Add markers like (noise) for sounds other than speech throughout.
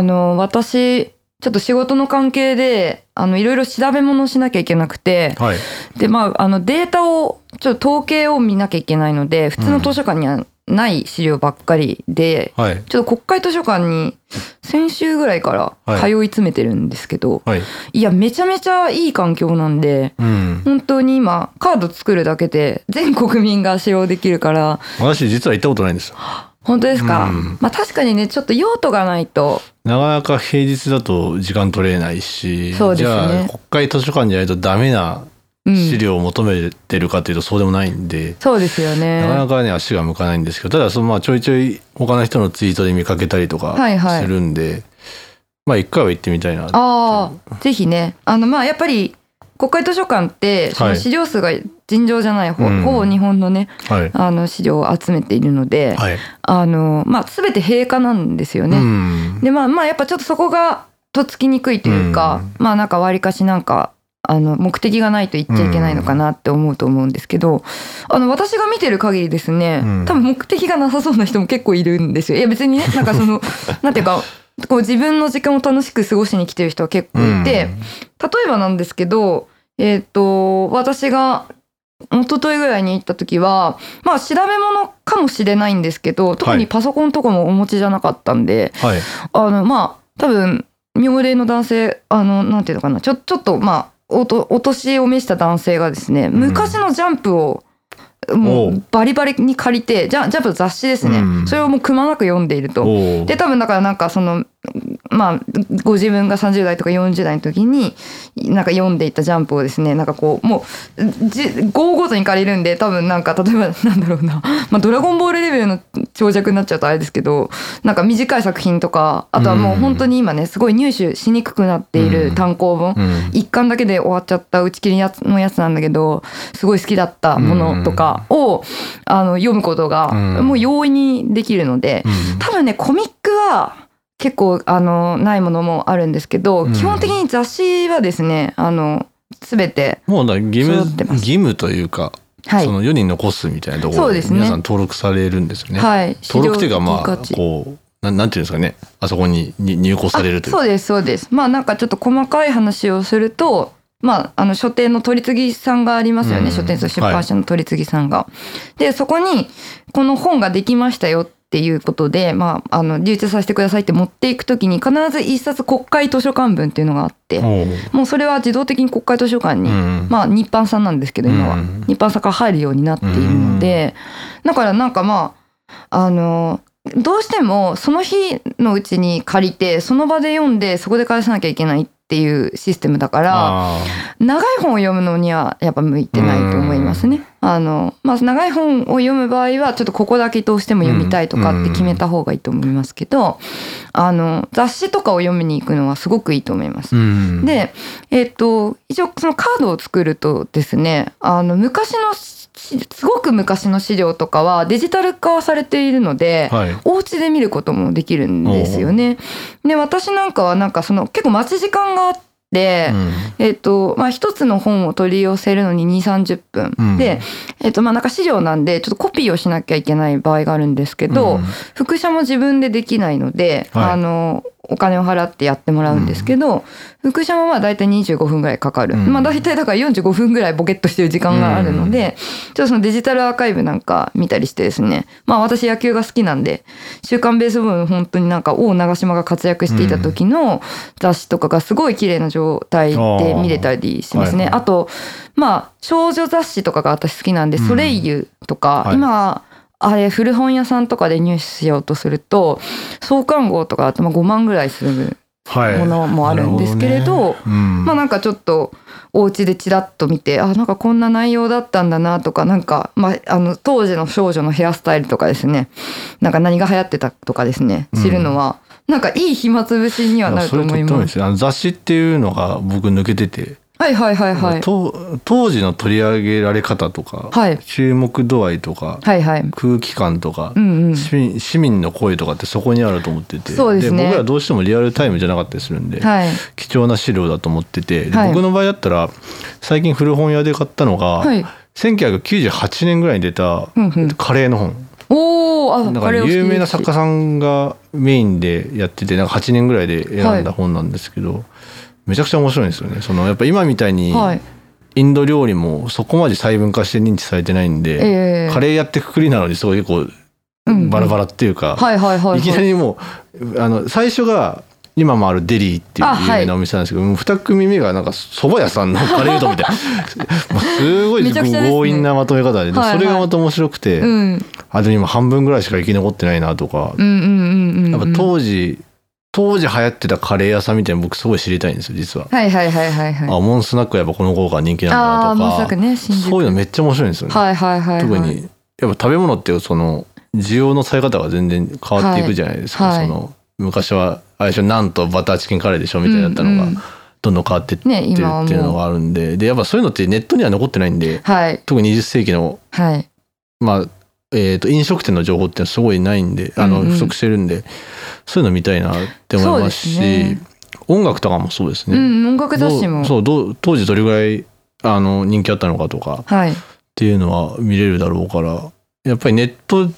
あの私ちょっと仕事の関係であのいろいろ調べ物をしなきゃいけなくて、はい。でまああのデータをちょっと統計を見なきゃいけないので普通の図書館にはない資料ばっかりで、はい。ちょっと国会図書館に先週ぐらいから通い詰めてるんですけど、はい。い、やめちゃめちゃいい環境なんでうん。本当に今カード作るだけで全国民が使用できるから私実は行ったことないんですよ (laughs) 本当ですか、うん。まあ確かにねちょっと用途がないと。なかなか平日だと時間取れないしそうですね。じゃあ国会図書館じゃないとダメなうん資料を求めてるかっていうとそうでもないんで、そうですよね。なかなかね足が向かないんですけどただそのまあちょいちょい他の人のツイートで見かけたりとかはいはい。するんで、まあ一回は行ってみたいなああぜひね。あのまあやっぱり国会図書館ってその資料数が尋常じゃない、ほうん。ほぼ日本のねはい。あの資料を集めているので、はい、あのまあ全て閉館なんですよね。うん。でまあまあやっぱちょっとそこがとっつきにくいというか、まあなんかわりかしなんかあの目的がないと言っちゃいけないのかなって思うと思うんですけど、あの私が見てる限りですね、うん。多分目的がなさそうな人も結構いるんですよ。いや別にねなんかその (laughs) なんていうかこう自分の時間を楽しく過ごしに来てる人は結構いて、例えばなんですけどえっ、と私が一昨日ぐらいに行った時はまあ調べ物かもしれないんですけど特にパソコンとかもお持ちじゃなかったんで、はい。あのまあ多分妙齢の男性あのなんていうのかなちょちょっとまあおとお年を召した男性がですね昔のジャンプをもおう。うバリバリに借りてジャジャンプの雑誌ですね、うん。それをもうくまなく読んでいると。で多分だからなんかそのまあご自分が30代とか40代の時になんか読んでいたジャンプをですねなんかこうもうじ号ごとに借りるんで多分なんか例えばなんだろうな「(laughs) まあ、ドラゴンボール」レベルの長尺になっちゃうとあれですけどなんか短い作品とかあとはもう本当に今ねすごい入手しにくくなっている単行本、うん。一巻だけで終わっちゃった打ち切りやつのやつなんだけどすごい好きだったものとかを、あの読むことがうん。もう容易にできるので、うん。多分ねコミックは結構あのないものもあるんですけど、うん。基本的に雑誌はですねあの全てもうだ義務揃ってます。義務というか、はい。その世に残すみたいなところそうですね。皆さん登録されるんですよね。はい。登録っていうかまあ資料的価値。こうなんなんていうんですかね。あそこにに入稿されるという。あそうですそうです。まあなんかちょっと細かい話をするとまあ、あの書店の取り次ぎさんがありますよね、うん。書店と出版社の取り次ぎさんが。でそこにこの本ができましたよっていうことで、まあ、あの流通させてくださいって持っていくときに必ず一冊国会図書館文っていうのがあってもうそれは自動的に国会図書館に、うんまあ日版さんなんですけど今は、うん日版さんから入るようになっているので、だからなんかまああのどうしてもその日のうちに借りてその場で読んでそこで返さなきゃいけないっていうシステムだからあ長い本を読むのにはやっぱ向いてないと思いますね。あのまあ、長い本を読む場合はちょっとここだけどうしても読みたいとかって決めた方がいいと思いますけどあの雑誌とかを読みに行くのはすごくいいと思います。で、えっと一応そのカードを作るとですねあの昔のしすごく昔の資料とかはデジタル化されているので、はい。お家で見ることもできるんですよね。で私なんかはなんかその結構待ち時間があって。うん。えっとまあ、一つの本を取り寄せるのに2 3 0分、うん。で、えっとまあ、なんか資料なんでちょっとコピーをしなきゃいけない場合があるんですけど、うん。複写も自分でできないので、はい。あのお金を払ってやってもらうんですけど、複写もまあ大体25分ぐらいかかる、うん。まあ大体だから45分ぐらいボケっとしてる時間があるので、ちょっとそのデジタルアーカイブなんか見たりしてですね。まあ私野球が好きなんで「週刊ベースボール」の本当になんか王長島が活躍していた時の雑誌とかがすごい綺麗な状態で見れたりしますね。あー。はい。あとまあ少女雑誌とかが私好きなんで「うん。ソレイユ」とか、はい。今あれ古本屋さんとかで入手しようとすると創刊号とかだとまあ5万ぐらいするはいものもあるんですけれど,、なるほね。うん。まあなんかちょっとお家でチラッと見てあなんかこんな内容だったんだなとかなんか、まあ、あの当時の少女のヘアスタイルとかですね。なんか何が流行ってたとかですね。知るのは、なんかいい暇つぶしにはなると思います。雑誌っていうのが僕抜けてて、はいはいはいはい。と当時の取り上げられ方とか、はい注目度合いとか、はいはい。空気感とか、うんうん。市民市民の声とかってそこにあると思っててそうですね僕らどうしてもリアルタイムじゃなかったりするんで、はい。貴重な資料だと思ってて、ではい僕の場合だったら最近古本屋で買ったのが、はい。1998年ぐらいに出たうんうんカレーの本おおあなんか有名な作家さんがメインでやっててなんか8年ぐらいで選んだ本なんですけど、めちゃくちゃ面白いんですよね。そのやっぱ今みたいにはい。インド料理もそこまで細分化して認知されてないんで、ええ。カレーやってくくりなのにすごいこううんバラバラっていうか、はいきなりもうあの最初が今もあるデリーっていう有名なお店なんですけど、もう2組目がなんか蕎麦屋さんのカレーうどんみたいな。(laughs) すごいね。強引なまとめ方で、はいはい。それがまた面白くて、うん。あでも今半分ぐらいしか生き残ってないなとか、当時当時流行ってたカレー屋さんみたいなの僕すごい知りたいんですよ実は。はいはいはいはいはい。あモンスナックはやっぱこの頃から人気なんあだなとかねそういうのめっちゃ面白いんですよね。はいはいはいはい。特にやっぱ食べ物ってその需要のされ方が全然変わっていくじゃないですか、はいはい。その昔はあれでしょなんとバターチキンカレーでしょみたいになったのが、うんうん。どんどん変わってってるっていうのがあるんで。でやっぱそういうのってネットには残ってないんではい。特に20世紀のはい。まあえー、と飲食店の情報ってすごいないんであのうんうん。不足してるんで、そういうの見たいなって思いますしね。音楽とかもそうですね。うん音楽雑誌も。そうどう当時どれぐらいあの人気あったのかとかはい。っていうのは見れるだろうからやっぱりネット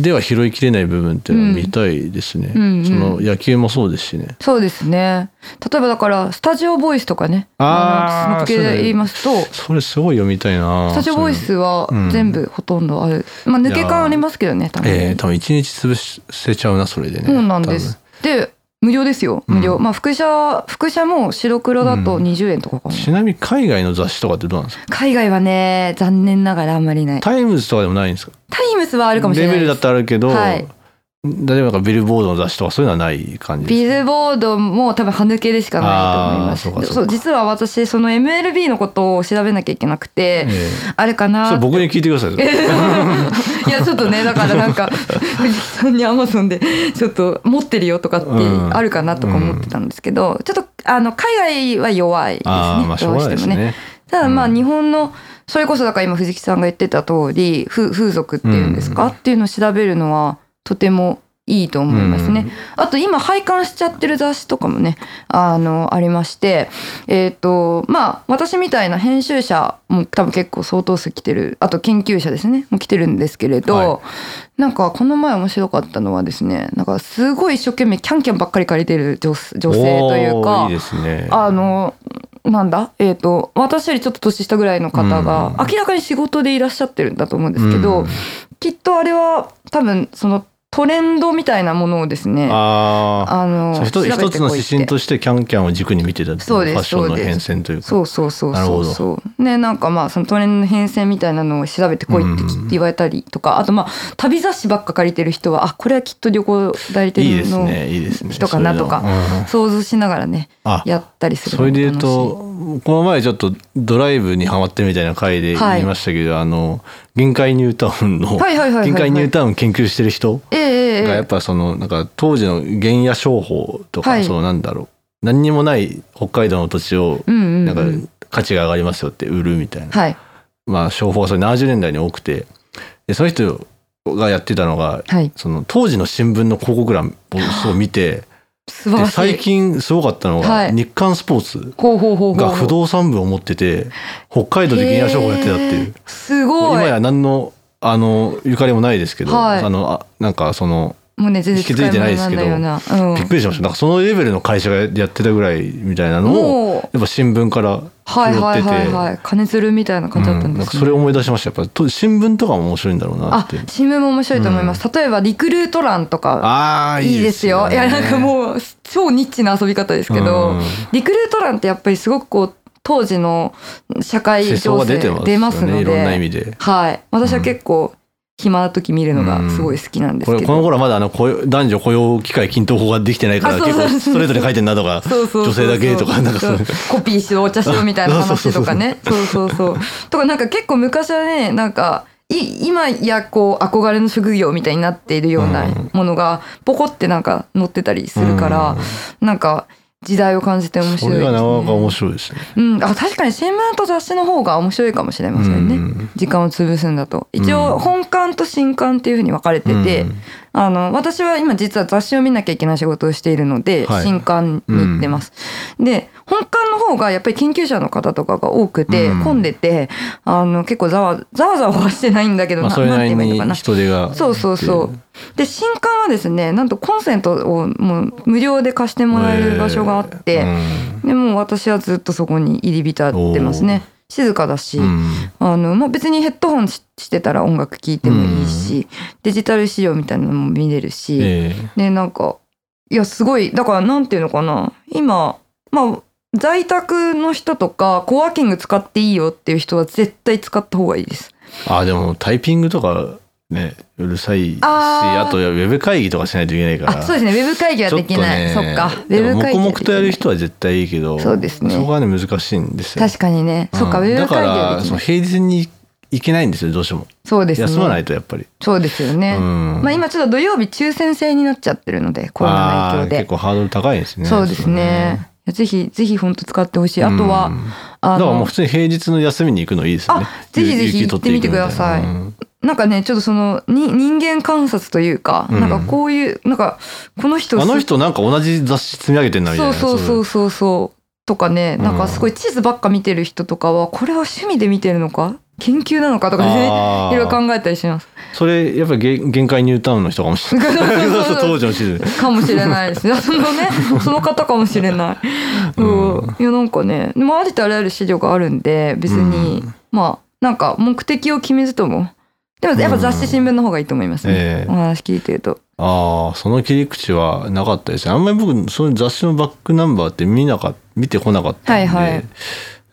では拾いきれない部分っていうのは見たいですね、うんうんその野球もそうですしね。そうですね。例えばだからスタジオボイスとかね。あーのその系で言いますとそれすごい読みたいな。スタジオボイスはうん。全部ほとんどある、まあ抜け感ありますけどね多分ね。ええ多分一日潰せちゃうなそれでね。そうなんです。で無料ですよ無料、うんまあ複写複写も白黒だとうん。20円とかかな、多分ちなみに海外の雑誌とかってどうなんですか？海外はね残念ながらあんまりない。タイムズとかでもないんですか？タイムスはあるかもしれないです。レベルだってあるけど、はい例えばビルボードの雑誌とかそういうのはない感じビルボードも多分歯抜けでしかないと思います。そう実は私その MLB のことを調べなきゃいけなくて、ええ。あれかな僕に聞いてください。(laughs) いやちょっとねだからなんか藤木さんにアマゾンでちょっと持ってるよとかってうんあるかなとか思ってたんですけど、ちょっとあの海外は弱いですねまあどうしてもね。ただまあうん。日本のそれこそだから今藤木さんが言ってた通り風風俗っていうんですか、うん。っていうのを調べるのはとてもいいと思いますね。あと今拝観しちゃってる雑誌とかもねあのありましてえっ、とまあ私みたいな編集者も多分結構相当数来てるあと研究者ですねも来てるんですけれど、はなんかこの前面白かったのはですねなんかすごい一生懸命キャンキャンばっかり借りてる女女性というかいいですね。あのなんだ？えっ、と私よりちょっと年下ぐらいの方が、うん。明らかに仕事でいらっしゃってるんだと思うんですけど、うん。きっとあれは多分そのトレンドみたいなものをですねあの一つ調べ一つのてこいって。指針としてキャンキャンを軸に見てたそうですファッションの変遷というか。そうそうそうそうそう。ねなんかまあそのトレンドの変遷みたいなのを調べてこいって言われたりとか、あとまあ旅雑誌ばっか借りてる人はあこれはきっと旅行代理店の人かなとかそうん想像しながらねあやったりするそれで言うとこの前ちょっとドライブにハマってるみたいな回ではい言いましたけど、あの限界ニュータウンの限界ニュータウン研究してる人がやっぱそのなんか当時の原野商法とか、はい。そのなんだろう。何にもない北海道の土地をなんか価値が上がりますよって売るみたいな、はい。まあ商法がそれ70年代に多くて。でその人がやってたのがはい。その当時の新聞の広告欄をそう見て最近すごかったのが、はい。日刊スポーツが不動産部を持ってて北海道で原野商法やってたっていう。すごい。今や何のあのゆかりもないですけど、はい。あのあなんかそのもうね全然引き継いでないですけどうなびっくりしました。なんかそのレベルの会社がやってたぐらいみたいなうん、のをやっぱ新聞からはいはい拾ってて。はいはい金鶴みたいな感じだったうん。んなんですね、かそれを思い出しました。やっぱと新聞とかも面白いんだろうなあって。新聞も面白いと思います、例えばリクルート欄とかああいいですよいやなんかもう超ニッチな遊び方ですけど、うん。リクルート欄ってやっぱりすごくこう当時の社会情勢が出てますので。いろんな意味で。はい。私は結構暇な時見るのがすごい好きなんですけど、この頃はまだあの男女雇用機会均等法ができてないから結構ストレートに書いてんなとか女性だけとかなんかそコピーしろお茶しろみたいな (laughs) 話とかね。そうそうそう。とかなんか結構昔はねなんかい今やこう憧れの職業みたいになっているようなものがポコってなんか載ってたりするから、なんか時代を感じて面白いですそれがなかなか面ね。白いですね。うん、あ確かに新聞と雑誌の方が面白いかもしれませんね、うん。時間を潰すんだと。一応うん。本館と新刊っていうふうに分かれてて、うん。あの私は今実は雑誌を見なきゃいけない仕事をしているので、はい。新刊に行ってます。で本館の方がやっぱり研究者の方とかが多くて、うん。混んでてあの結構ざわざわざわはしてないんだけど、まあ、それなりに人手がそうそうそう。で新館はですねなんとコンセントをもう無料で貸してもらえる場所があって、うん。でもう私はずっとそこに入り浸ってますね。静かだし、うん。あのまあ、別にヘッドホンししてたら音楽聴いてもいいし、デジタル資料みたいなのも見れるし、え。でなんかいやすごいだからなんていうのかな。今まあ在宅の人とかコワーキング使っていいよっていう人は絶対使った方がいいです。えあでもタイピングとかねうるさいしあとウェブ会議とかしないといけないから。あそうですね。ウェブ会議はできない、ねそっか。ウェブ会議黙々とやる人は絶対いいけどそうですね。そこはね難しいんですよ。確かにね、そっかウうん。ェブだか会議はらその平日に行けないんですよどうしても。そうですね。休まないとやっぱり。そうですよね、うん。まあ今ちょっと土曜日抽選制になっちゃってるのでコロナの影響で。結構ハードル高いですねそうですね。いやぜひぜひ本当使ってほしい。あとは、うんあだからもうの普通に平日の休みに行くのいいですよね。あぜひぜひ行ってみてください。なうん。なんかねちょっとそのに人間観察というか、うん。なんかこういうなんかこの人あの人なんか同じ雑誌積み上げてんなみたいな。そうそうそうそうそう。とかねなんかすごい地図ばっか見てる人とかはこれは趣味で見てるのか研究なのかとかねいろいろ考えたりします。それやっぱり限限界ニュータウンの人かもしれない。当時の地図かもしれないですね。そのねその方かもしれない、うん。うん。いやなんかねでもありとあらゆる資料があるんで別に、うん。まあなんか目的を決めずとも。でもやっぱ雑誌新聞の方がいいと思いますね、ええ。お話聞いてると。ああその切り口はなかったですね。あんまり僕そういう雑誌のバックナンバーって見なか見てこなかったんで、はいはい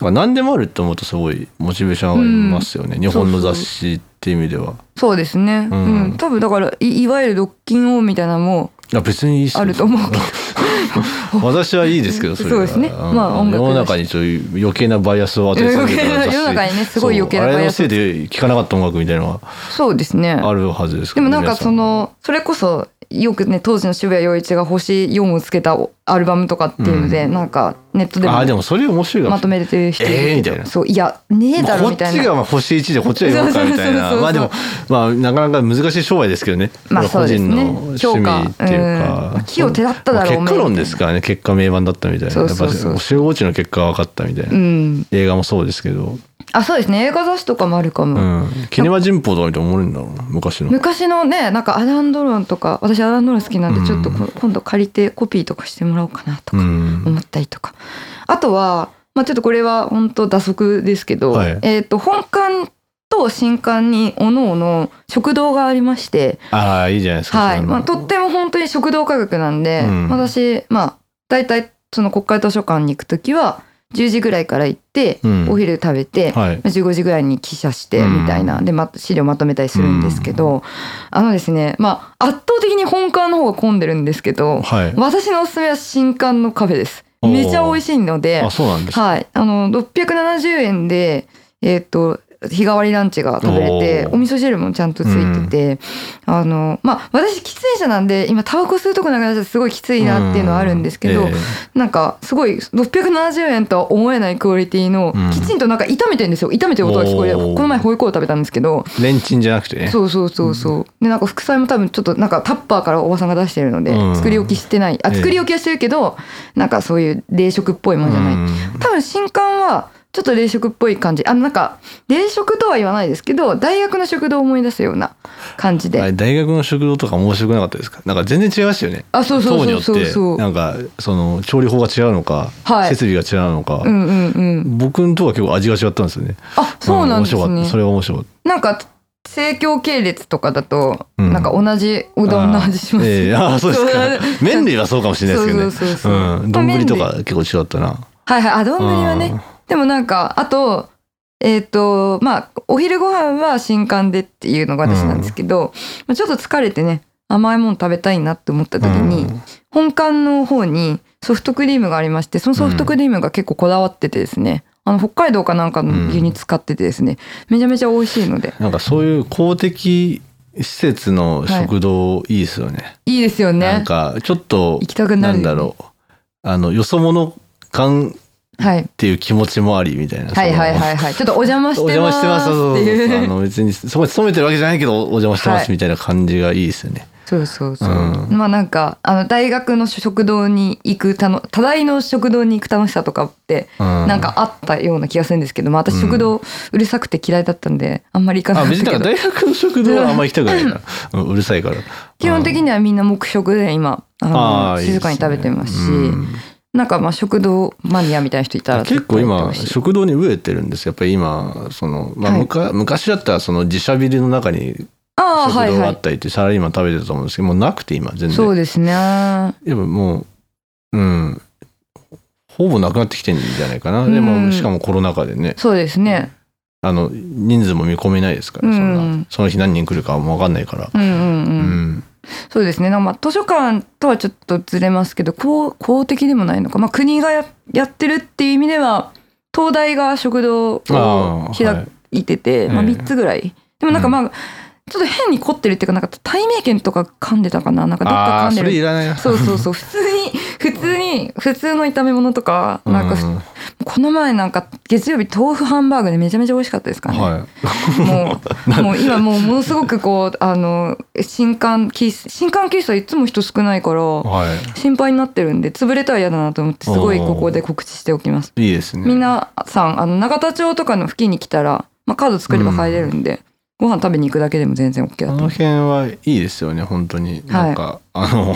何でもあると思うとすごいモチベーション上がりますよね、日本の雑誌っていう意味では。そうですね。う、うん。ん多分だからいいわゆるドッキンオンみたいなのもいや別にいいっすよ。あると思うけど。(laughs) 私はいいですけどそれは。そうですね。ん。まあ音楽世の中にそういう余計なバイアスを与え続けた雑誌。世の中にねすごい余計なバイアスあれのせいで聴かなかった音楽みたいなのがそうですね。あるはずですでもなんかそのそれこそよくね当時の渋谷陽一が星4をつけたアルバムとかっていうので、うん。なんかネットでもあーでもそれ面白いまとめてる人いるけど、えーみたいな。そういやねえだろこっみたいな。ちがまあ星1でこっちは4かみたいな。まあでもまあなかなか難しい商売ですけどね。まあそうですね。個人の趣味っていうか。うん。木を手だっただろうまあ結果論ですからね。結果名盤だったみたいな。そうそうそうやっぱ集合値の結果が分かったみたいな、うん。映画もそうですけど、あそうですね。映画雑誌とかもあるかも、うん、キネマ人報とか見て思うんだろうな昔の。昔のねなんかアラン・ドロンとか私アラン・ドロン好きなんでちょっとこ今度借りてコピーとかしてもらおうかなとかうん。思ったりとか、あとは、まあ、ちょっとこれは本当打足ですけど、はい。えっ、と本館と新館におのおの食堂がありまして、ああいいじゃないですかはい。まあ、とっても本当に食堂価格なんで、うん。私まあ大体その国会図書館に行く時は10時ぐらいから行って、うん。お昼食べて、はい。15時ぐらいに帰社してみたいな、で、ま、資料まとめたりするんですけど、あのですねまあ圧倒的に本館の方が混んでるんですけど、はい。私のおすすめは新館のカフェです。めちゃ美味しいのであそうなんですか。はい。あの670円でえっ、と日替わりランチが食べれてお味噌汁もちゃんとついてて、あのまあ私喫煙者なんで今タバコ吸うとこなくなっちゃすごいきついなっていうのはあるんですけど、うん。えなんかすごい670円とは思えないクオリティの、うん。きちんとなんか炒めてんですよ。炒めてる音が聞こえるおー。この前ホイコー食べたんですけど。えレンチンじゃなくてね。そうそうそうそう。でなんか副菜も多分ちょっとなんかタッパーからおばさんが出してるので、うん。作り置きしてない。あええ。作り置きはしてるけど、なんかそういう冷食っぽいものじゃない、うん。多分新刊はちょっと冷食っぽい感じ。あのなんか冷食とは言わないですけど大学の食堂を思い出すような感じで、大学の食堂とか面白くなかったですか？なんか全然違いましたよね。あそうそうそうそうそう。よって。なんかその調理法が違うのか、はい。設備が違うのか、うんうんうん。僕のとこは結構味が違ったんですよね。あそうなんですね。面白かった。それは面白かっなんか生協系列とかだと、うん。なんか同じうどんの味しますええああ (laughs) そうですか。麺類はそうかもしれないですけどね。そうそうそうそうう。ん。丼とか結構違ったな。はいはい。あ丼はねでもなんかあとえっ、とまあお昼ご飯は新刊でっていうのが私なんですけど、まあちょっと疲れてね甘いもの食べたいなって思った時に、うん。本館の方にソフトクリームがありましてそのソフトクリームが結構こだわっててですね、あの北海道かなんかの牛乳使っててですね、めちゃめちゃ美味しいので。なんかそういう公的施設の食堂いいですよね、い。いですよなんねかちょっと行きたくなるなんだろう。あのよそ者感はいっていう気持ちもありみたいな。はいはいいはい。はいちょっとお邪魔しおてます。邪魔してます。そうそうそうあの別にそこに勤めてるわけじゃないけどお邪魔してまはいすみたいな感じがいいですよね、そうそうそう、う。ん。まあなんかあの大学の食堂に行くたの多大の食堂に行く楽しさとかってうん。なんかあったような気がするんですけど、まあ私食堂うるさくて嫌いだったんであんまり行かなあかったけど。別になんか大学の食堂はあんま行きたくないな。(laughs) うるさいから。基本的にはみんな黙食で今あの静かに食べてますし。うんなんかまあ食堂マニアみたいな人いたら結構今食堂に飢えてるんです。よやっぱり今その、まあはい。昔だったらその自社ビルの中に食堂があったりってサラリーマン食べてたと思うんですけどもうなくて今全然。いそうですね。やっぱもううん。ほぼなくなってきてんじゃないかな、でうん。もしかもコロナ禍でね。そうですね。あの人数も見込めないですから、そんうん。なその日何人来るかも分かんないから、うんうんうん、うんそうですね。まあ図書館とはちょっとずれますけど公公的でもないのか、まあ、国がややってるっていう意味では東大が食堂を開いてて、まあ、ええ3つぐらい、でもなんかまあ、ちょっと変に凝ってるっていうかなんか対名券とか噛んでたかな。なんかどっか噛んでる。そうそうそう。普通に普通に普通の炒め物とかなんか、うんこの前なんか月曜日豆腐ハンバーグでめちゃめちゃ美味しかったですからね、はい。もう (laughs) もう今もうものすごくこうあの新刊喫新刊喫茶いつも人少ないからはい。心配になってるんで潰れたら嫌だなと思ってすごいここで告知しておきます。いいですね。皆さんあの永田町とかの付近に来たら、まあ、カード作れば入れるんで、ご飯食べに行くだけでも全然 OK だと。あの辺はいいですよね本当に。なんか、あの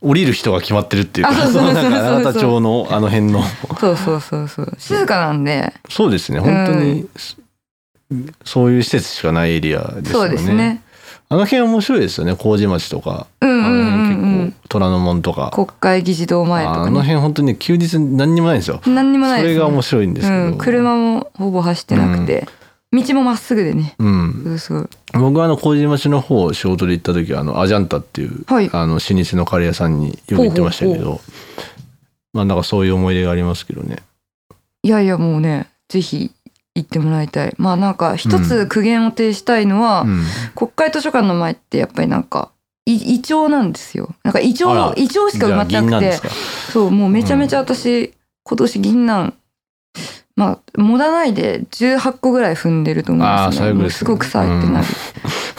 降りる人が決まってるっていうかあそうそうそうそうのなんか永田町のあの辺の。そうそうそうそう。静かなんで。そうですね。本当に、そういう施設しかないエリアですそうよねですね。あの辺面白いですよね。麹町とか、うんうん結構虎ノ門とか、国会議事堂前とかあのね辺本当に休日何にもないんですよ。何にもないです、ね、それが面白いんですけど、うん、車もほぼ走ってなくて、道もまっすぐでね。うん。そうそう僕はあの麹町の方仕事で行った時はあのアジャンタっていう、はい。あの老舗のカレー屋さんによく行ってましたけどほまあなんかそういう思い出がありますけどね。いやいやもうねぜひ行ってもらいたい。まあなんか一つ苦言を呈したいのは、うん。国会図書館の前ってやっぱりなんかいイチョウなんですよ。なんかイチあら。ョウイチョウしか埋まってじゃあ銀なくてなんですか？そうもうめちゃめちゃ私、今年銀杏まあもだないで18個ぐらい踏んでると思うんですよね。ね。すごく臭いってなる、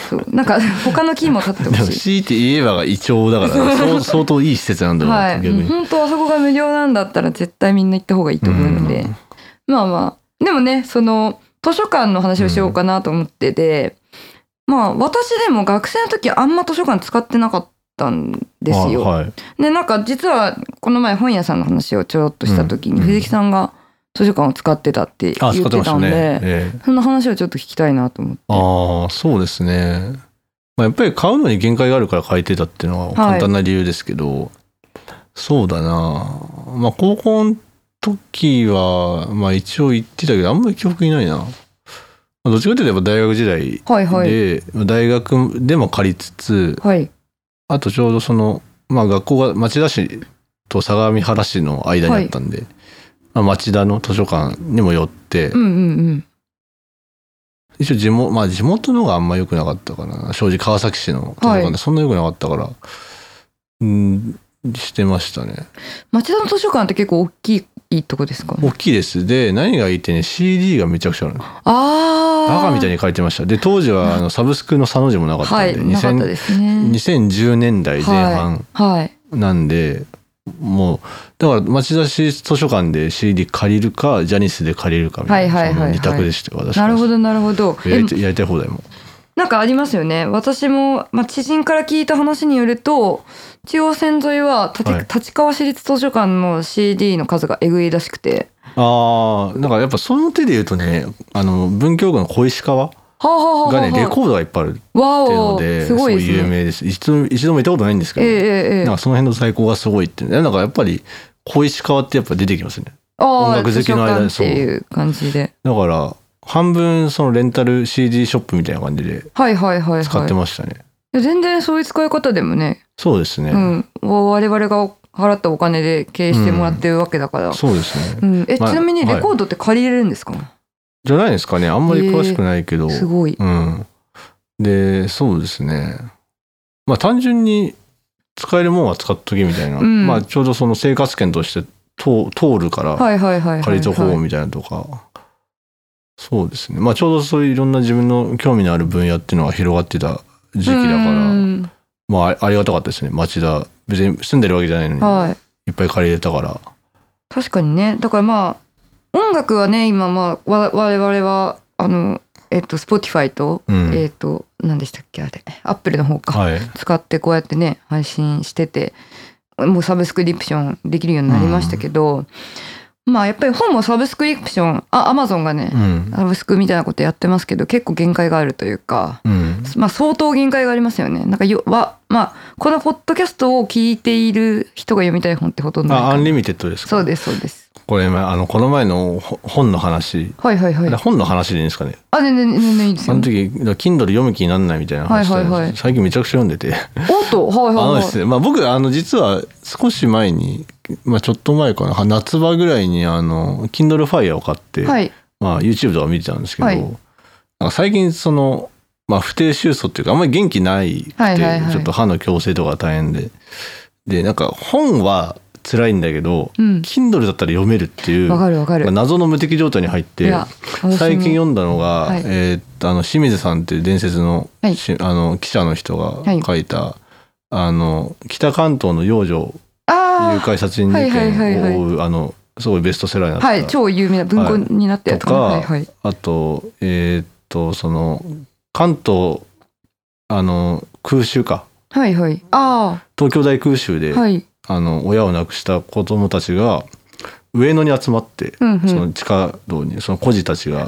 そう。なんか他の木も立ってほしい。強いて言えばがイチョウだからそう。相当いい施設なんだろうなはい、逆に、本当あそこが無料なんだったら絶対みんな行った方がいいと思うので、うん。まあまあ。でもねその図書館の話をしようかなと思ってて、まあ私でも学生の時あんま図書館使ってなかったんですよ。あはいでなんか実はこの前本屋さんの話をちょろっとした時にうん藤木さんが図書館を使ってたって言あってたんで、ええ。その話をちょっと聞きたいなと思って。ああそうですね、まあ、やっぱり買うのに限界があるから書いてたっていうのは簡単な理由ですけど、そうだな。まあ高校の時はまあ一応行ってたけどあんまり記憶にないな。まあどっちかというとやっぱ大学時代はいはい。で、大学でも借りつつはい。あとちょうどそのまあ学校が町田市と相模原市の間にあったんで、まあ、町田の図書館にも寄って、うんうんうん。一応地元まあ地元のがあんま良くなかったかな。正直川崎市の図書館はい。でそんな良くなかったから、うんしてましたね。町田の図書館って結構大きいとこですか？大きいです。で何がいいってね CD がめちゃくちゃあるの。ああバカみたいに書いてました。で当時はあのサブスクのサの字もなかったんで、はいなかった2000ですね。2010年代前半はい。なんで、もうだから町田市図書館で CD 借りるかジャニスで借りるかみたいな、はいはいはいはい。その2択でしたよ私どなるほどなるほど。やりやりたい放題も。なんかありますよね。私も、まあ、知人から聞いた話によると中央線沿いは立,、はい。立川市立図書館の CD の数がえぐいらしくて。ああなんかやっぱその手で言うとねあの文京区の小石川がねレコードがいっぱいあるってわいうのお。ですごい有名です。一度一度も行ったことないんですけど、ええええええ。なんかその辺の在庫がすごいって。なんかやっぱり小石川ってやっぱ出てきますね。音楽好きの間で図書館っていう感じで。だから半分そのレンタル CD ショップみたいな感じではいはいはい使ってはいましたね、いや全然そういう使い方でもね、そうですね、うん、我々が払ったお金で経営してもらってるわけだから、そうですね、うん。えちまあなみにはい。レコードって借りれるんですか、じゃないですかね。あんまり詳しくないけど、すごい。うん。でそうですね。まあ単純に使えるもんは使っとけみたいな、うん。まあちょうどその生活圏として通通るから、借りとこうみたいなとか、そうですね。まあちょうどそういういろんな自分の興味のある分野っていうのが広がってた時期だから、うん。まああありがたかったですね。町田別に住んでるわけじゃないのに、はい。いっぱい借りれたから。確かにね。だからまあ音楽はね今まあわ我々はあのえっと Spotify と、うん。えっと何でしたっけあれ。アップルの方か、はい。使ってこうやってね配信しててもうサブスクリプションできるようになりましたけど、まあやっぱり本もサブスクリプションあアマゾンがね、うん。サブスクみたいなことやってますけど結構限界があるというか、うん。まあ相当限界がありますよね。なんかよわまあこのポッドキャストを聞いている人が読みたい本ってほとんどないかあアンリミテッドですか？そうですそうですこれまああのこの前のほ本の話、はいはいはい。本の話でいいんですかね？あ全然全然いいですよ。あの時 Kindle 読む気にならないみたいな話ですはいはいはい。最近めちゃくちゃ読んでて。おっとはいあはいはい。のですねまあ僕あの実は少し前にまあちょっと前かな夏場ぐらいにあの Kindle Fire を買って、はい。まあ YouTube とか見てたんですけど、はい。最近そのまあ不定収束っていうかあんまり元気ないくて、はいはいはい。ちょっと歯の矯正とか大変で。でなんか本は辛いんだけど、うん。Kindle だったら読めるっていうわかるわかる。謎の無敵状態に入って最近読んだのが、はい。えーっとあの清水さんっていう伝説の,はい。し、あの記者の人が書いた、あの北関東の幼女誘あ拐殺人事はいはいはいはい。件を追うあのすごいベストセラーになった、あはい超有名な文庫になったやつかな、はいはい。はいあとえーっとその関東あの空襲か。はいはい。あ東京大空襲で、あはいあの親を亡くした子供たちが上野に集まって、うんうん。その地下道にその孤児たちが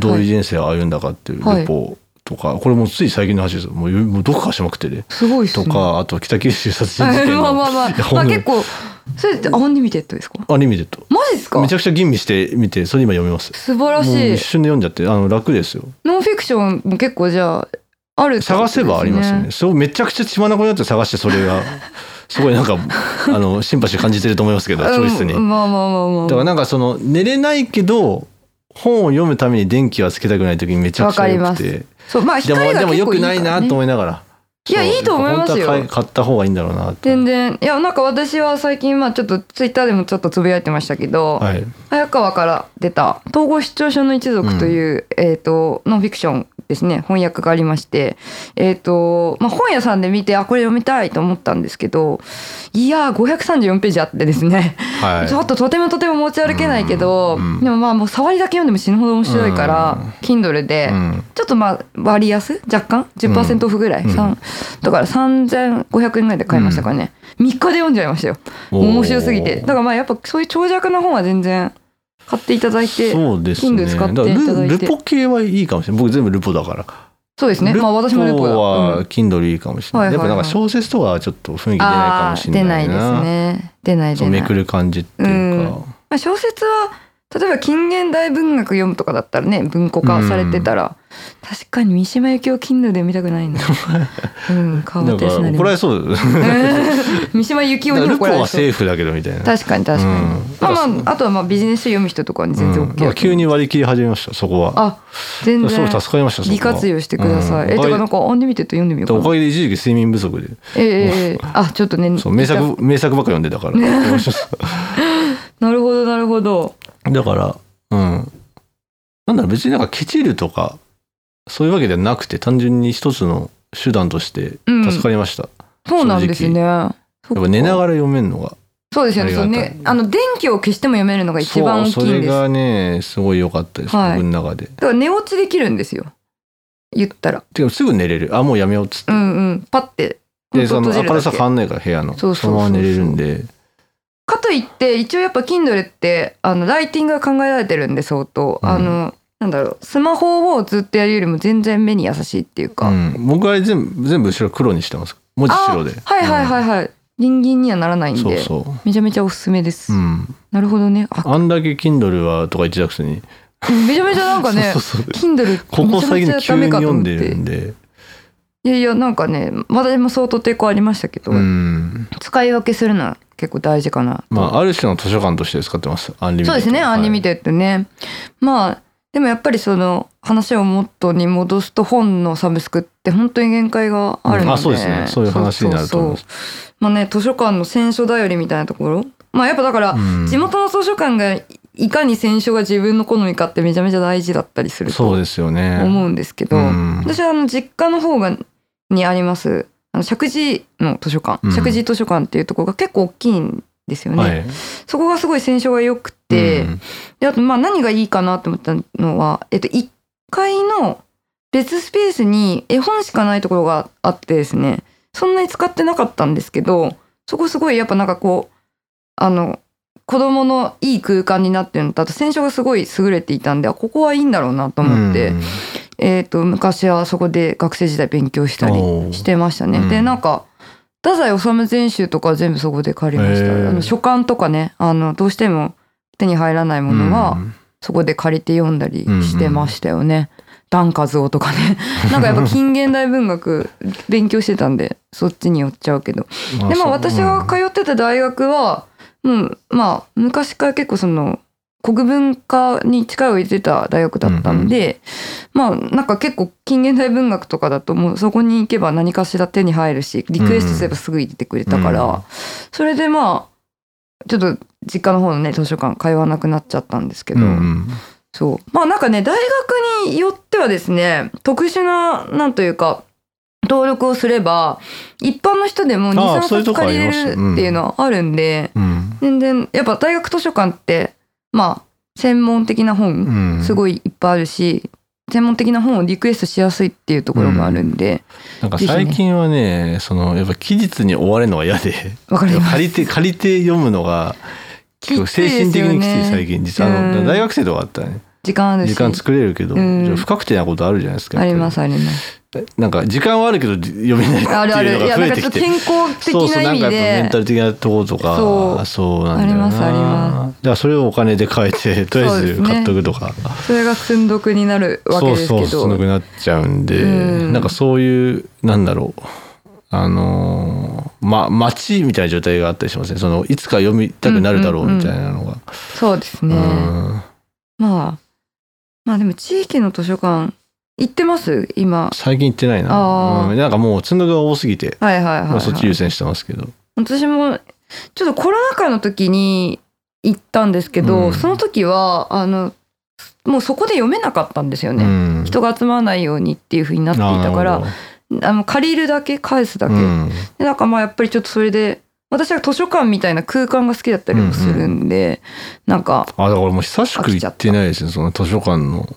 どういうはい人生を歩んだかっていうレポとか、これもうつい最近の話です。よもうもう読破しまくってで、すごいね。とかあと北九州殺人はい事件の。まあまあまあ。まあ結構それってアンリミテッドですか？アニメでとマジですか？めちゃくちゃ吟味してみてそれ今読みます。素晴らしい。一瞬で読んじゃってあの楽ですよ。ノンフィクションも結構じゃああるってことです探せばありますよね。そうめちゃくちゃ血眼になって探してそれが (laughs) すごいなんか (laughs) あのシンパシー感じてると思いますけどチョイスに、うんまあまあまあまあ。だからなんかその寝れないけど本を読むために電気はつけたくない時にめちゃくちゃ良わかりくて。そうまあで光が結構いいから、くないなね、と思いながら。いやいいと思いますよ。買った方がいいんだろうな全然。いやなんか私は最近まあちょっとツイッターでもちょっとつぶやいてましたけど、はい。早川から出た「統合失調症の一族」という、えー、とノンフィクションですね翻訳がありまして、えーとまあ、本屋さんで見てあこれ読みたいと思ったんですけどいやー534ページあってですね、はい。ちょっととてもとても持ち歩けないけど、うんうん。でもまあもう触りだけ読んでも死ぬほど面白いから、うん。Kindle で、うん。ちょっとまあ割安？若干？10%オフぐらい、うん。だから3500円ぐらいで買いましたからね、3日で読んじゃいましたよ。面白すぎて。だからまあやっぱそういう長尺の本は全然買っていただいてそうですね。Kindle 使っていただいて。ルルポ系はいいかもしれない。僕全部ルポだから。そうですね。まあ私もレポだ、ルポはうん Kindle いいかもしれない、やっぱなんか小説とかはちょっと雰囲気出ないかあもしー出な。いいれななですね。出ない出ない。そうめくる感じっていうか、うん。まあ、小説は例えば近現代文学読むとかだったらね文庫化されてたら、確かに三島由紀夫 Kindle で見たくないな (laughs) うん川なんか端康成怒られそう。(laughs) 三島由紀夫に怒られそう。はセーフだけどみたいな。確かに確かに、うん。まあまああとはまあビジネス書読む人とかはね全然うん。OK なん急に割り切り始めましたそこは。あ全すごい然助かりました利活用してください、うん。えてかなんかアンリミテッド読んでみようかな。おかげで一時期睡眠不足で。ええええええ。あちょっとねそう名作名作ばっか読んでたから。(laughs) なるほどなるほどだからうん。なんだろう別になんかケチるとかそういうわけではなくて単純に一つの手段として助かりました、そうなんですね。ややっぱ寝ながら読めるのがそうですよね。あね。あの電気を消しても読めるのが一番大きそうそれいんです。だかがねすごい良かったです、はい。僕の中で。ら寝落ちできるんですよ。言ったら。てかすぐ寝れる。あもうやめようっつって、うんうん。パッて。でその明るさ変わんないから部屋の。そうそうそうそう。のまま寝れるんでかといって一応やっぱ Kindle ってあのライティングが考えられてるんで相当、うん。あのなんだろうスマホをずっとやるよりも全然目に優しいっていうか、うん、僕は全部全部後ろ黒にしてます。文字白で。はいはいはいはい。ギンギンにはならないんでそうそめちゃめちゃおすすめです、う、うん、なるほどね。ああんだけ Kindle はとか言ってたくせに。めちゃめちゃなんかね (laughs) Kindle ここ最近急に読んでるてんで。いやいやなんかね私も相当抵抗ありましたけど、うん。使い分けするのは結構大事かなまあある種の図書館として使ってます。アンリミテッドそうですね、アンリミテテッドね。まあでもやっぱりその話を元に戻すと本のサブスクって本当に限界があるので、うん。あそうですね。そういう話になると思うまあね図書館の選書頼りみたいなところ。まあやっぱだからうん。地元の図書館がいかに選書が自分の好みかってめちゃめちゃ大事だったりするとそうですよね。思うんですけど、うん。私はあの実家の方がにありますあの石神の図書館。うん。石神図書館っていうところが結構大きいんですよね。はい。そこがすごい選書が良くて、うん。であとまあ何がいいかなと思ったのは、えっと、1階の別スペースに絵本しかないところがあってですね。そんなに使ってなかったんですけどそこすごいやっぱなんかこうあの子供のいい空間になってるのとあと選書がすごい優れていたんであここはいいんだろうなと思って、うんえっと昔はそこで学生時代勉強したりしてましたね。うん。でなんか太宰治全集とかは全部そこで借りました。あの書簡とかねあのどうしても手に入らないものは、うん。そこで借りて読んだりしてましたよね。ダンカズオとかね。(laughs) なんかやっぱ近現代文学勉強してたんでそっちに寄っちゃうけど。でまあ私が通ってた大学はもうまあ昔から結構その国文化に力を入れてた大学だったんで、まあなんか結構近現代文学とかだともうそこに行けば何かしら手に入るしリクエストすればすぐ入れてくれたから、うんそれでまあちょっと実家の方のね図書館通わなくなっちゃったんですけど、うんそう。まあなんかね大学によってはですね特殊ななんというか登録をすれば一般の人でも23ああそういうとこあ冊借りれるっていうのはあるんで、うん。全然やっぱ大学図書館ってまあ専門的な本うん。すごいいっぱいあるし、専門的な本をリクエストしやすいっていうところがあるんでなんか最近はねそのやっぱ期日に追われるのが嫌で。借りて借りて読むのが結構精神的にきつい最近。実はあのうん。大学生とかあったらね。時間あるし。時間作れるけどうん。定なことあるじゃないですかありますあります。なんか時間はあるけど読めないってあるある。いうのが増えてきて健康的そうそうな意味なんかやっぱメンタで。ル的なところとかそうそうなんだよな。ありますありまだからそれをお金で買えてとりあえず買っとくとか。それが積んどくになるわけですけど。そうそう少なくなっちゃうんで、うん。なんかそういうなんだろう。あのーま待ちみたいな状態があったりしますねそのいつか読みたくなるだろうみたいなのが、そうですね。うん。まあまあでも地域の図書館行ってます？今。最近行ってないな、うん、なんかもう積んどくが多すぎて、はいはいはい、はい。まあ、そっち優先してますけど。私もちょっとコロナ禍の時に行ったんですけど、うん。その時はあのもうそこで読めなかったんですよね。うん。人が集まらないようにっていう風になっていたからあの借りるだけ返すだけ、どうん。でなんかまあやっぱりちょっとそれで私は図書館みたいな空間が好きだったりもするんで、なんかあだからもう久しく行ってないですねその図書館の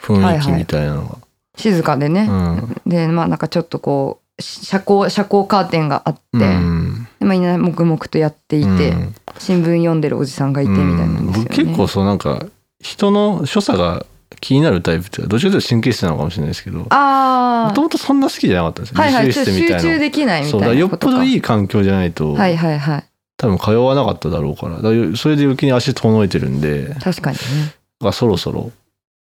雰囲気みたいなのが、静かでね、うん。でまあなんかちょっとこう遮光遮光カーテンがあって、うん。でまあ、みんな黙々とやっていて、うん。新聞読んでるおじさんがいてみたいなんですよね。僕結構そうなんか人の所作が気になるタイプっていうかどっちかというと神経質なのかもしれないですけどもあともとそんな好きじゃなかったんですよ、あはいはい集中できないみそうだからよっぽたいなことか。どいい環境じゃないと、はいはいはい。多分通わなかっただろうから。それで余計に足遠のいてるんで確かにね。らそろそろ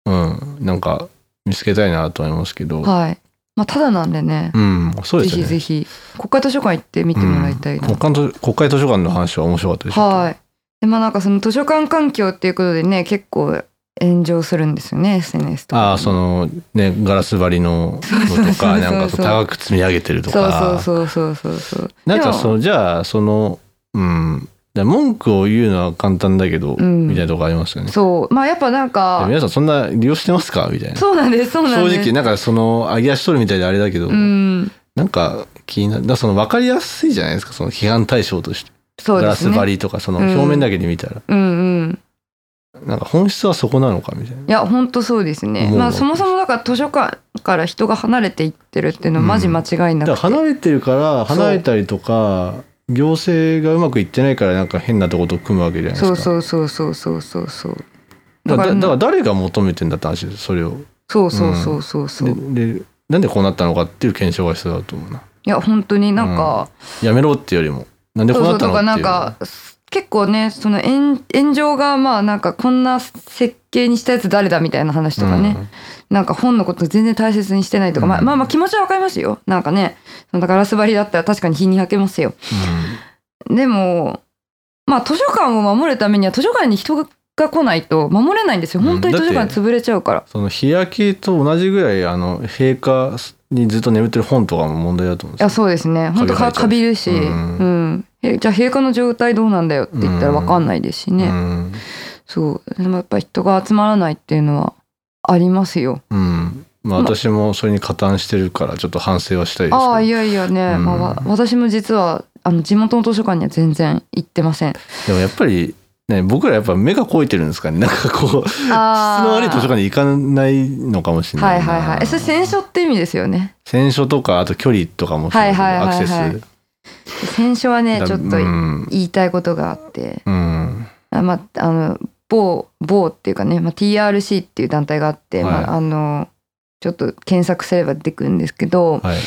うん。なんか見つけたいなと思いますけど、はい。まあただなんでね、うん。そうでぜすよね。ひぜひ国会図書館行って見てもらいたいな、うん国会図国会図書館の話は面白かったですはい。でまあなんかその図書館環境っていうことでね結構炎上するんですよね SNS とかああそのねガラス張りののとかなんか高く積み上げてるとか。そうそうそうそうそうそう。なんかそのじゃあそのうん文句を言うのは簡単だけど、うん。みたいなとこありますよね。そう。まあやっぱなんでか皆さんそんな利用してますか？みたいな。そうなんですそうなんです。正直なんかその揚げ足取るみたいであれだけど、うん。なんか気になるだその分かりやすいじゃないですか？その批判対象として、ガラスそうですね。張りとかそのうん。表面だけで見たら、うんうん。なんか本質はそこなのかみたいな。いや本当そうですね。まあそもそもだから図書館から人が離れていってるっていうのはマジ間違いなくて、だから離れてるから離れたりとか行政がうまくいってないからなんか変なとこと組むわけじゃないですか。そうそうそうそうそうそうそう。だからだだからそう誰が求めてんだって話ですそれを。そうそうそうそうそう、いででなんでこうなったのかっていう検証が必要だと思うな。や本当になんか、やめろっていうよりも。なんでこそううなったのっていう。そうとかなんか結構ねその炎炎上がまあなんかこんな設計にしたやつ誰だみたいな話とかね、なんか本のこと全然大切にしてないとか、まあうん。まあまあ気持ちはわかりますよ。なんかねそのガラス張りだったら確かに日に焼けますよ。でもまあ図書館を守るためには図書館に人が来ないと守れないんですよ。本当にうん図書館潰れちゃうから、その日焼けと同じぐらいあの陛下にずっと眠ってる本とかも問題だと思うんですよ。そうですね。本当かかびるし、ううんんえじゃあ陛下の状態どうなんだよって言ったらわかんないですしね、うん。そう。でもやっぱり人が集まらないっていうのはありますよ。うん。まあ私もそれに加担してるからちょっと反省はしたいですけど。ああいやいやね、うん。まあわ、私も実はあの地元の図書館には全然行ってません。でもやっぱりね僕らやっぱ目が肥えてるんですかね。なんかこう質の悪い図書館に行かないのかもしれなはいいな。はいはいえそれ選書って意味ですよね。選書とかあと距離とかもそうだけどはいはいはいはい。アクセス選書はねだちょっとうん。言いたいことがあって、うん。あまああの某某っていうかね、まあ、TRC っていう団体があって、はい。まああのちょっと検索すれば出てくるんですけど、はい。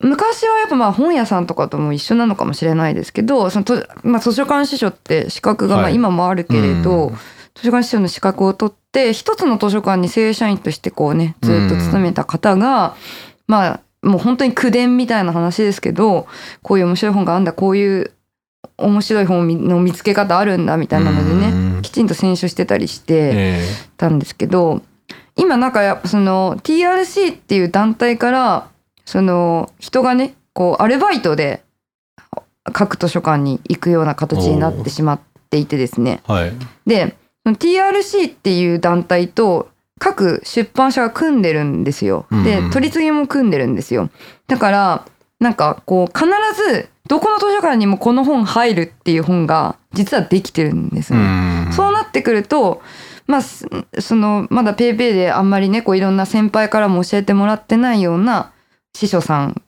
昔はやっぱまあ本屋さんとかとも一緒なのかもしれないですけどそのと、まあ、図書館司書って資格がまあはい。今もあるけれど、うん。図書館司書の資格を取って一つの図書館に正社員としてこうねずっと勤めた方が、まあもう本当に口伝みたいな話ですけどこういう面白い本があんだこういう面白い本の見つけ方あるんだみたいなのでね、うん。きちんと選書してたりして。えたんですけど今なんかやっぱその TRC っていう団体からその人がねこうアルバイトで各図書館に行くような形になってしまっていてですね。えはい。で TRC っていう団体と各出版社が組んでるんですよ。でうん取り次ぎも組んでるんですよ。だからなんかこう必ずどこの図書館にもこの本入るっていう本が実はできてるんですね、うんそうなってくると、まあ、すそのまだペイペイであんまりねこういろんな先輩からも教えてもらってないような司書さん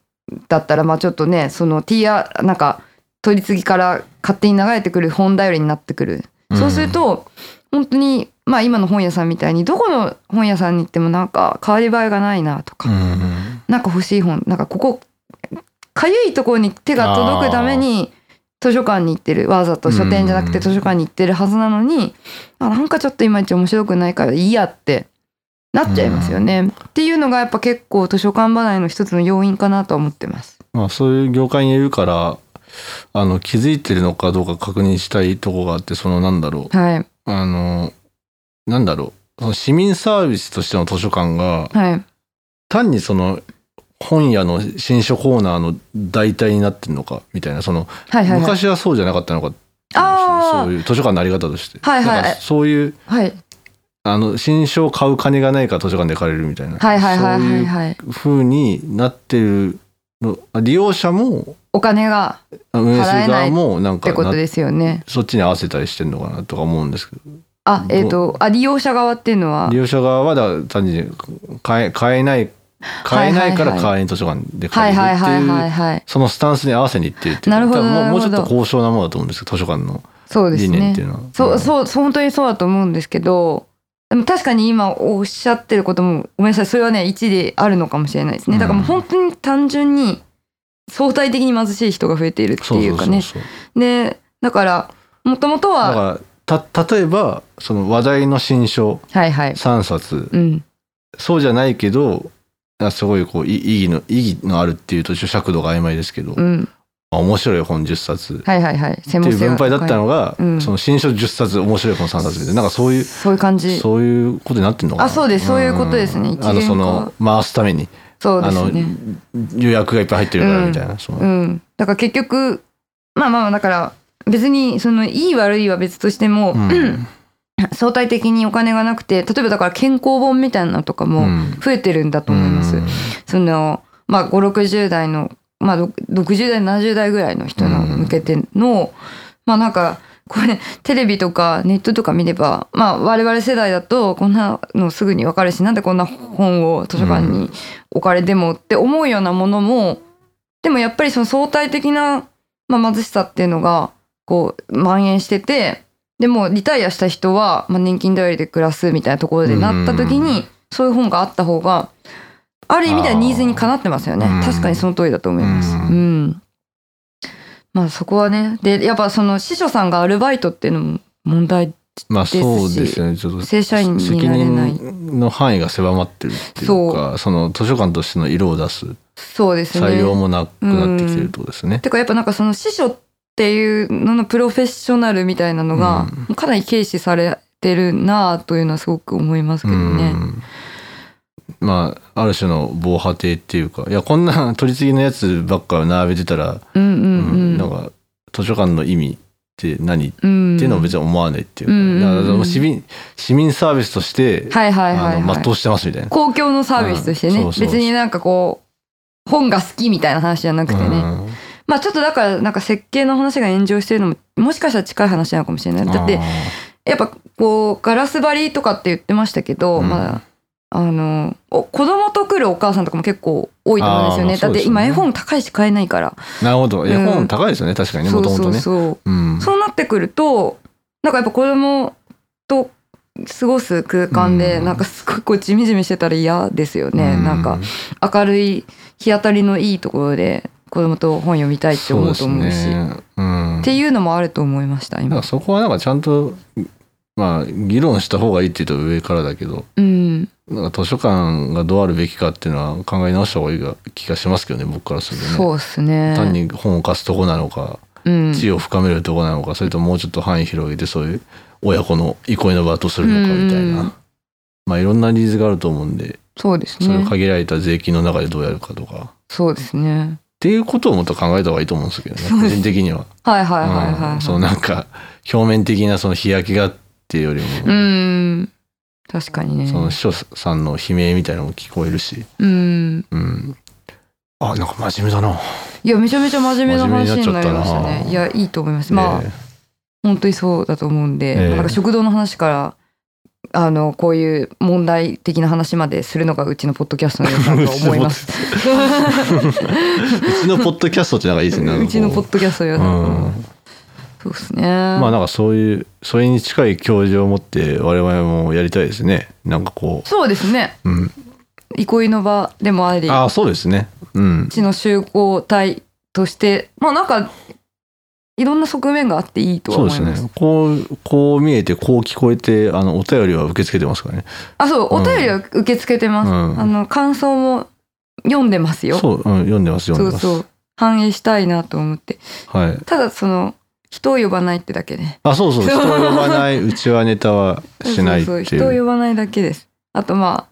だったらまあちょっとねその T アなんか取り次ぎから勝手に流れてくる本頼りになってくる。そうすると本当にまあ今の本屋さんみたいにどこの本屋さんに行ってもなんか変わり映えがないなとか、うんなんか欲しい本なんかここかゆいところに手が届くために図書館に行ってるわざと書店じゃなくて図書館に行ってるはずなのにあなんかちょっといまいち面白くないからいいやってなっちゃいますよね。っていうのがやっぱ結構図書館離れの一つの要因かなとは思ってます。まあそういう業界にいるからあの気づいてるのかどうか確認したいとこがあってそのなんだろう。はいあのなんだろう。その市民サービスとしての図書館がはい。単にその本屋の新書コーナーの代替になってるのかみたいな。そのはいはいはい。昔はそうじゃなかったのかっていうあー。そういう図書館のあり方として、はいはいなんかそういうはい。あの新書を買う金がないから図書館で借りるみたいな、はいはいはいそういうはい。はい風になってるの。利用者もお金が運営する側もなんかなってことですよね。そっちに合わせたりしてんのかなとか思うんですけど。あえっ、とあ利用者側っていうのは？利用者側はだ単に買え買えない買えないから会員図書館ではい。借りるってはいうはいそのスタンスに合わせにいってるっていうなるほどもうもうちょっと高尚なものだと思うんですけど図書館の理念っていうのは。そうそうそう本当にそうだと思うんですけどでも確かに今おっしゃってることもごめんなさいそれはね一理あるのかもしれないですね。だからもう本当に単純に相対的に貧しい人が増えているっていうかね。でだからもともとだはた例えばその話題の新書はいはい。3冊。うん。そうじゃないけどあすごいこうい意義の意義のあるっていうと尺度が曖昧ですけど、うん。まあ面白い本10冊。はいはいはい。専っていう分配だったのがが、うん。その新書10冊面白い本3冊みたいななんかそういうそういう感じ。そういうことになってんのかな。あそうです。そういうことですね。あのその回すために、そうであのすね予約がいっぱい入ってるからみたいな、その。うん。だから結局まあまあまあだから別にそのいい悪いは別としても、うん。(clears throat) 相対的にお金がなくて例えばだから健康本みたいなのとかもうん。増えてるんだと思います。うん。そのまあ560代のまあろ60代70代ぐらいの人の向けての、まあなんかこれテレビとかネットとか見ればまあ我々世代だとこんなのすぐに分かるしなんでこんな本を図書館に置かれてもって思うようなものもでもやっぱりその相対的な、まあ、貧しさっていうのがこう蔓延しててでもリタイアした人は、まあ、年金頼りで暮らすみたいなところでなった時に、そういう本があった方がある意味ではニーズにかなってますよね。うん。確かにその通りだと思います。うん。うんまあそこはね。でやっぱその司書さんがアルバイトっていうのも問題まあですしそうですよね。ちょっと正社員に責なれない。任の範囲が狭まってるっていうかその図書館としての色を出す。そうですね。採用もなくなってきてるとですね。てかやっぱなんかその司書っていうののプロフェッショナルみたいなのがうん。かなり軽視されてるなあというのはすごく思いますけどね。うんまあある種の防波堤っていうかいやこんな取り次ぎのやつばっか並べてたら、うんうんううん。ん。なんか図書館の意味って何？っうんていうのを別に思わないっていうか、うんだからその市民市民サービスとして、はいはいはい、はい、あの全うしてますみたいな。公共のサービスとしてね、うん。別になんかこう本が好きみたいな話じゃなくてね、うん。まあちょっとだからなんか設計の話が炎上してるのももしかしたら近い話なのかもしれないだってやっぱこうガラス張りとかって言ってましたけど、うんまああのお子供と来るお母さんとかも結構多いと思うんですよね。ね。だって今絵本高いし買えないから、なるほど。絵うん。本高いですよね、確かに。ね、もともとね。そう。うん。そうなってくるとなんかやっぱ子供と過ごす空間でうん。なんかすごいこうジメジメしてたら嫌ですよね、うなんか明るい日当たりのいいところで子供と本読みたいって思うと思うし。ね。うん。っていうのもあると思いました今。そこはなんかちゃんと、まあ、議論した方がいいって言うと上からだけど、うん、なんか図書館がどうあるべきかっていうのは考え直した方がいい気がしますけどね、僕からするとね。そうですね。単に本を貸すとこなのか、うん、知恵を深めるとこなのか、それとももうちょっと範囲広げてそういう親子の憩いの場とするのかみたいな、うんまあいろんなニーズがあると思うんでそうですそれをね。限られた税金の中でどうやるかとかっそうですね。ていうことをもっと考えた方がいいと思うんですけどね個人的には。はいはいはいはい、はいうんそのなんか表面的なその日焼けがっていうよりも、うん。確かにね。その秘書さんの悲鳴みたいなのも聞こえるし、うん。うん、あなんか真面目だな。いやめちゃめちゃ真面目な話になりましたね。いやいいと思います。まあ、え本当にそうだと思うんで、ええなんか食堂の話から。あのこういう問題的な話までするのがうちのポッドキャストの良さだと思います。(laughs) うちのポッドキャストってなんかいいですね。うちのポッドキャストのそうですね。まあなんかそういうそれに近い教授を持って我々もやりたいですね。なんかこそうですね。う、うん、憩いの場でもあり、ああそうですね。うん、地の集合体としてまあなんかいろんな側面があっていいとはそうです。ね。こうこう見えてこう聞こえてあのお便りは受け付けてますからね。あそううんお便りは受け付けてます。うんあの感想も読んでますよ。そう、うん、読んでます読んでます。そうそう反映したいなと思って。はい。ただその人を呼ばないってだけね。あそうそう (laughs) 人を呼ばないうちはネタはしないってそうそういう。人を呼ばないだけです。あとま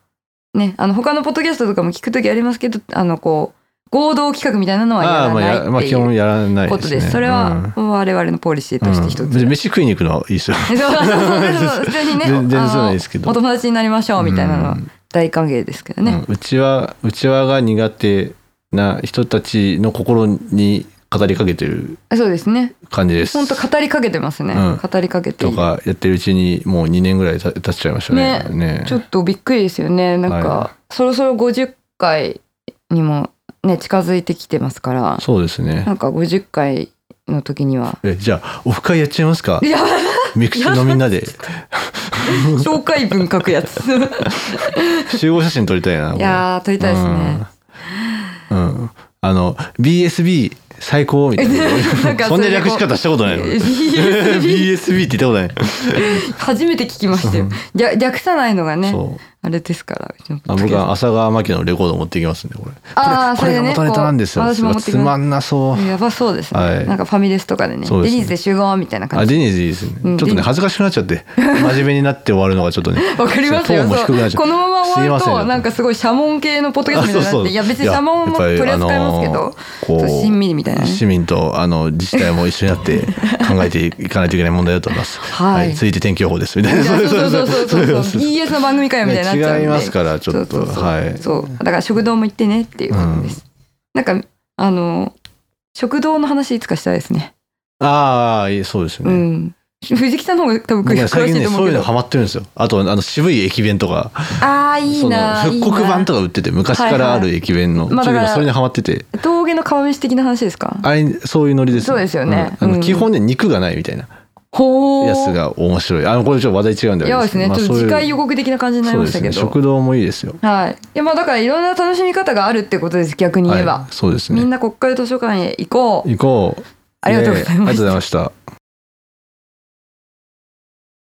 あねあの他のポッドキャストとかも聞くときありますけどあのこう合同企画みたいなのはやああらないっていう基本やらない。ことです。それは我々のポリシーとして一つ。うん飯食いに行くのはいいですよ。(laughs) そうそうそうそう普通にね全然そうですけどお友達になりましょうみたいなのはうん大歓迎ですけどね、うんうちはうちわが苦手な人たちの心に語りかけてるそうですね感じです。本当語りかけてますね、うん語りかけてとかやってるうちにもう2年ぐらいた経っちゃいましたね。ねちょっとびっくりですよねなんか、はそろそろ50回にもね近づいてきてますからそうですねな。んか50回の時にはえじゃあオフ会やっちゃいますか？い。やミクシーのみんなで (laughs) 紹介文書くやつ集合写真撮りたいな。いやー撮りたいですねうん。うん。あの BSB 最高みたいな (laughs) な。そんな略し方したことないの？BSB (laughs) って言ったことない。初めて聞きましたよ略略さないのがねそう。あれですからあ僕は浅川真紀のレコード持ってきますんでこれ。あーこれこれが元ネタなんですよ。私も持ってつまんなそう。やばそうですね、はい。なんかファミレスとかでねですね。デニーズで集合みたいなあ感じ。デニーズいいですね。うんちょっとね恥ずかしくなっちゃって真面目になって終わるのがちょっとね。(laughs) わかりますよこのまま終わるとなんかすごいシャモン系のポッドキャストみたいになっていや別にシャモンも取り扱いますけど、こそう親身にみたいな。ね市民とあの自治体も一緒になって (laughs) 考えていかないといけない問題だと思います。はい。続いて天気予報ですみたいな。そうそうそうそうそう。(laughs) BS の番組かよみたいになっちゃうんで。違いますからちょっとはい。そう。だから食堂も行ってねっていう感じです、なんかあの食堂の話いつかしたいですね。ああそうですうね。ん。藤木さんの方が多分詳しいと思うけど。そういうのハマってるんですよ。あとあの渋い駅弁とか、ああいいな復刻版とか売ってて昔からある駅弁の、はいはい。まあそれにハマってて、峠の釜飯的な話ですか？あれそういうノリです、そうですよね。うん。うん。あの基本ね肉がないみたいなやつが面白い。あのこれちょっと話題違うんだけど。いやですね、まあちょっと次回予告的な感じになりましたけど、ね。食堂もいいですよ。はい。いやまあだからいろんな楽しみ方があるってことです逆に言えば、はい、そうですね。みんな国会図書館へ行こう。行こう。ありがとうございましたありがとうございました。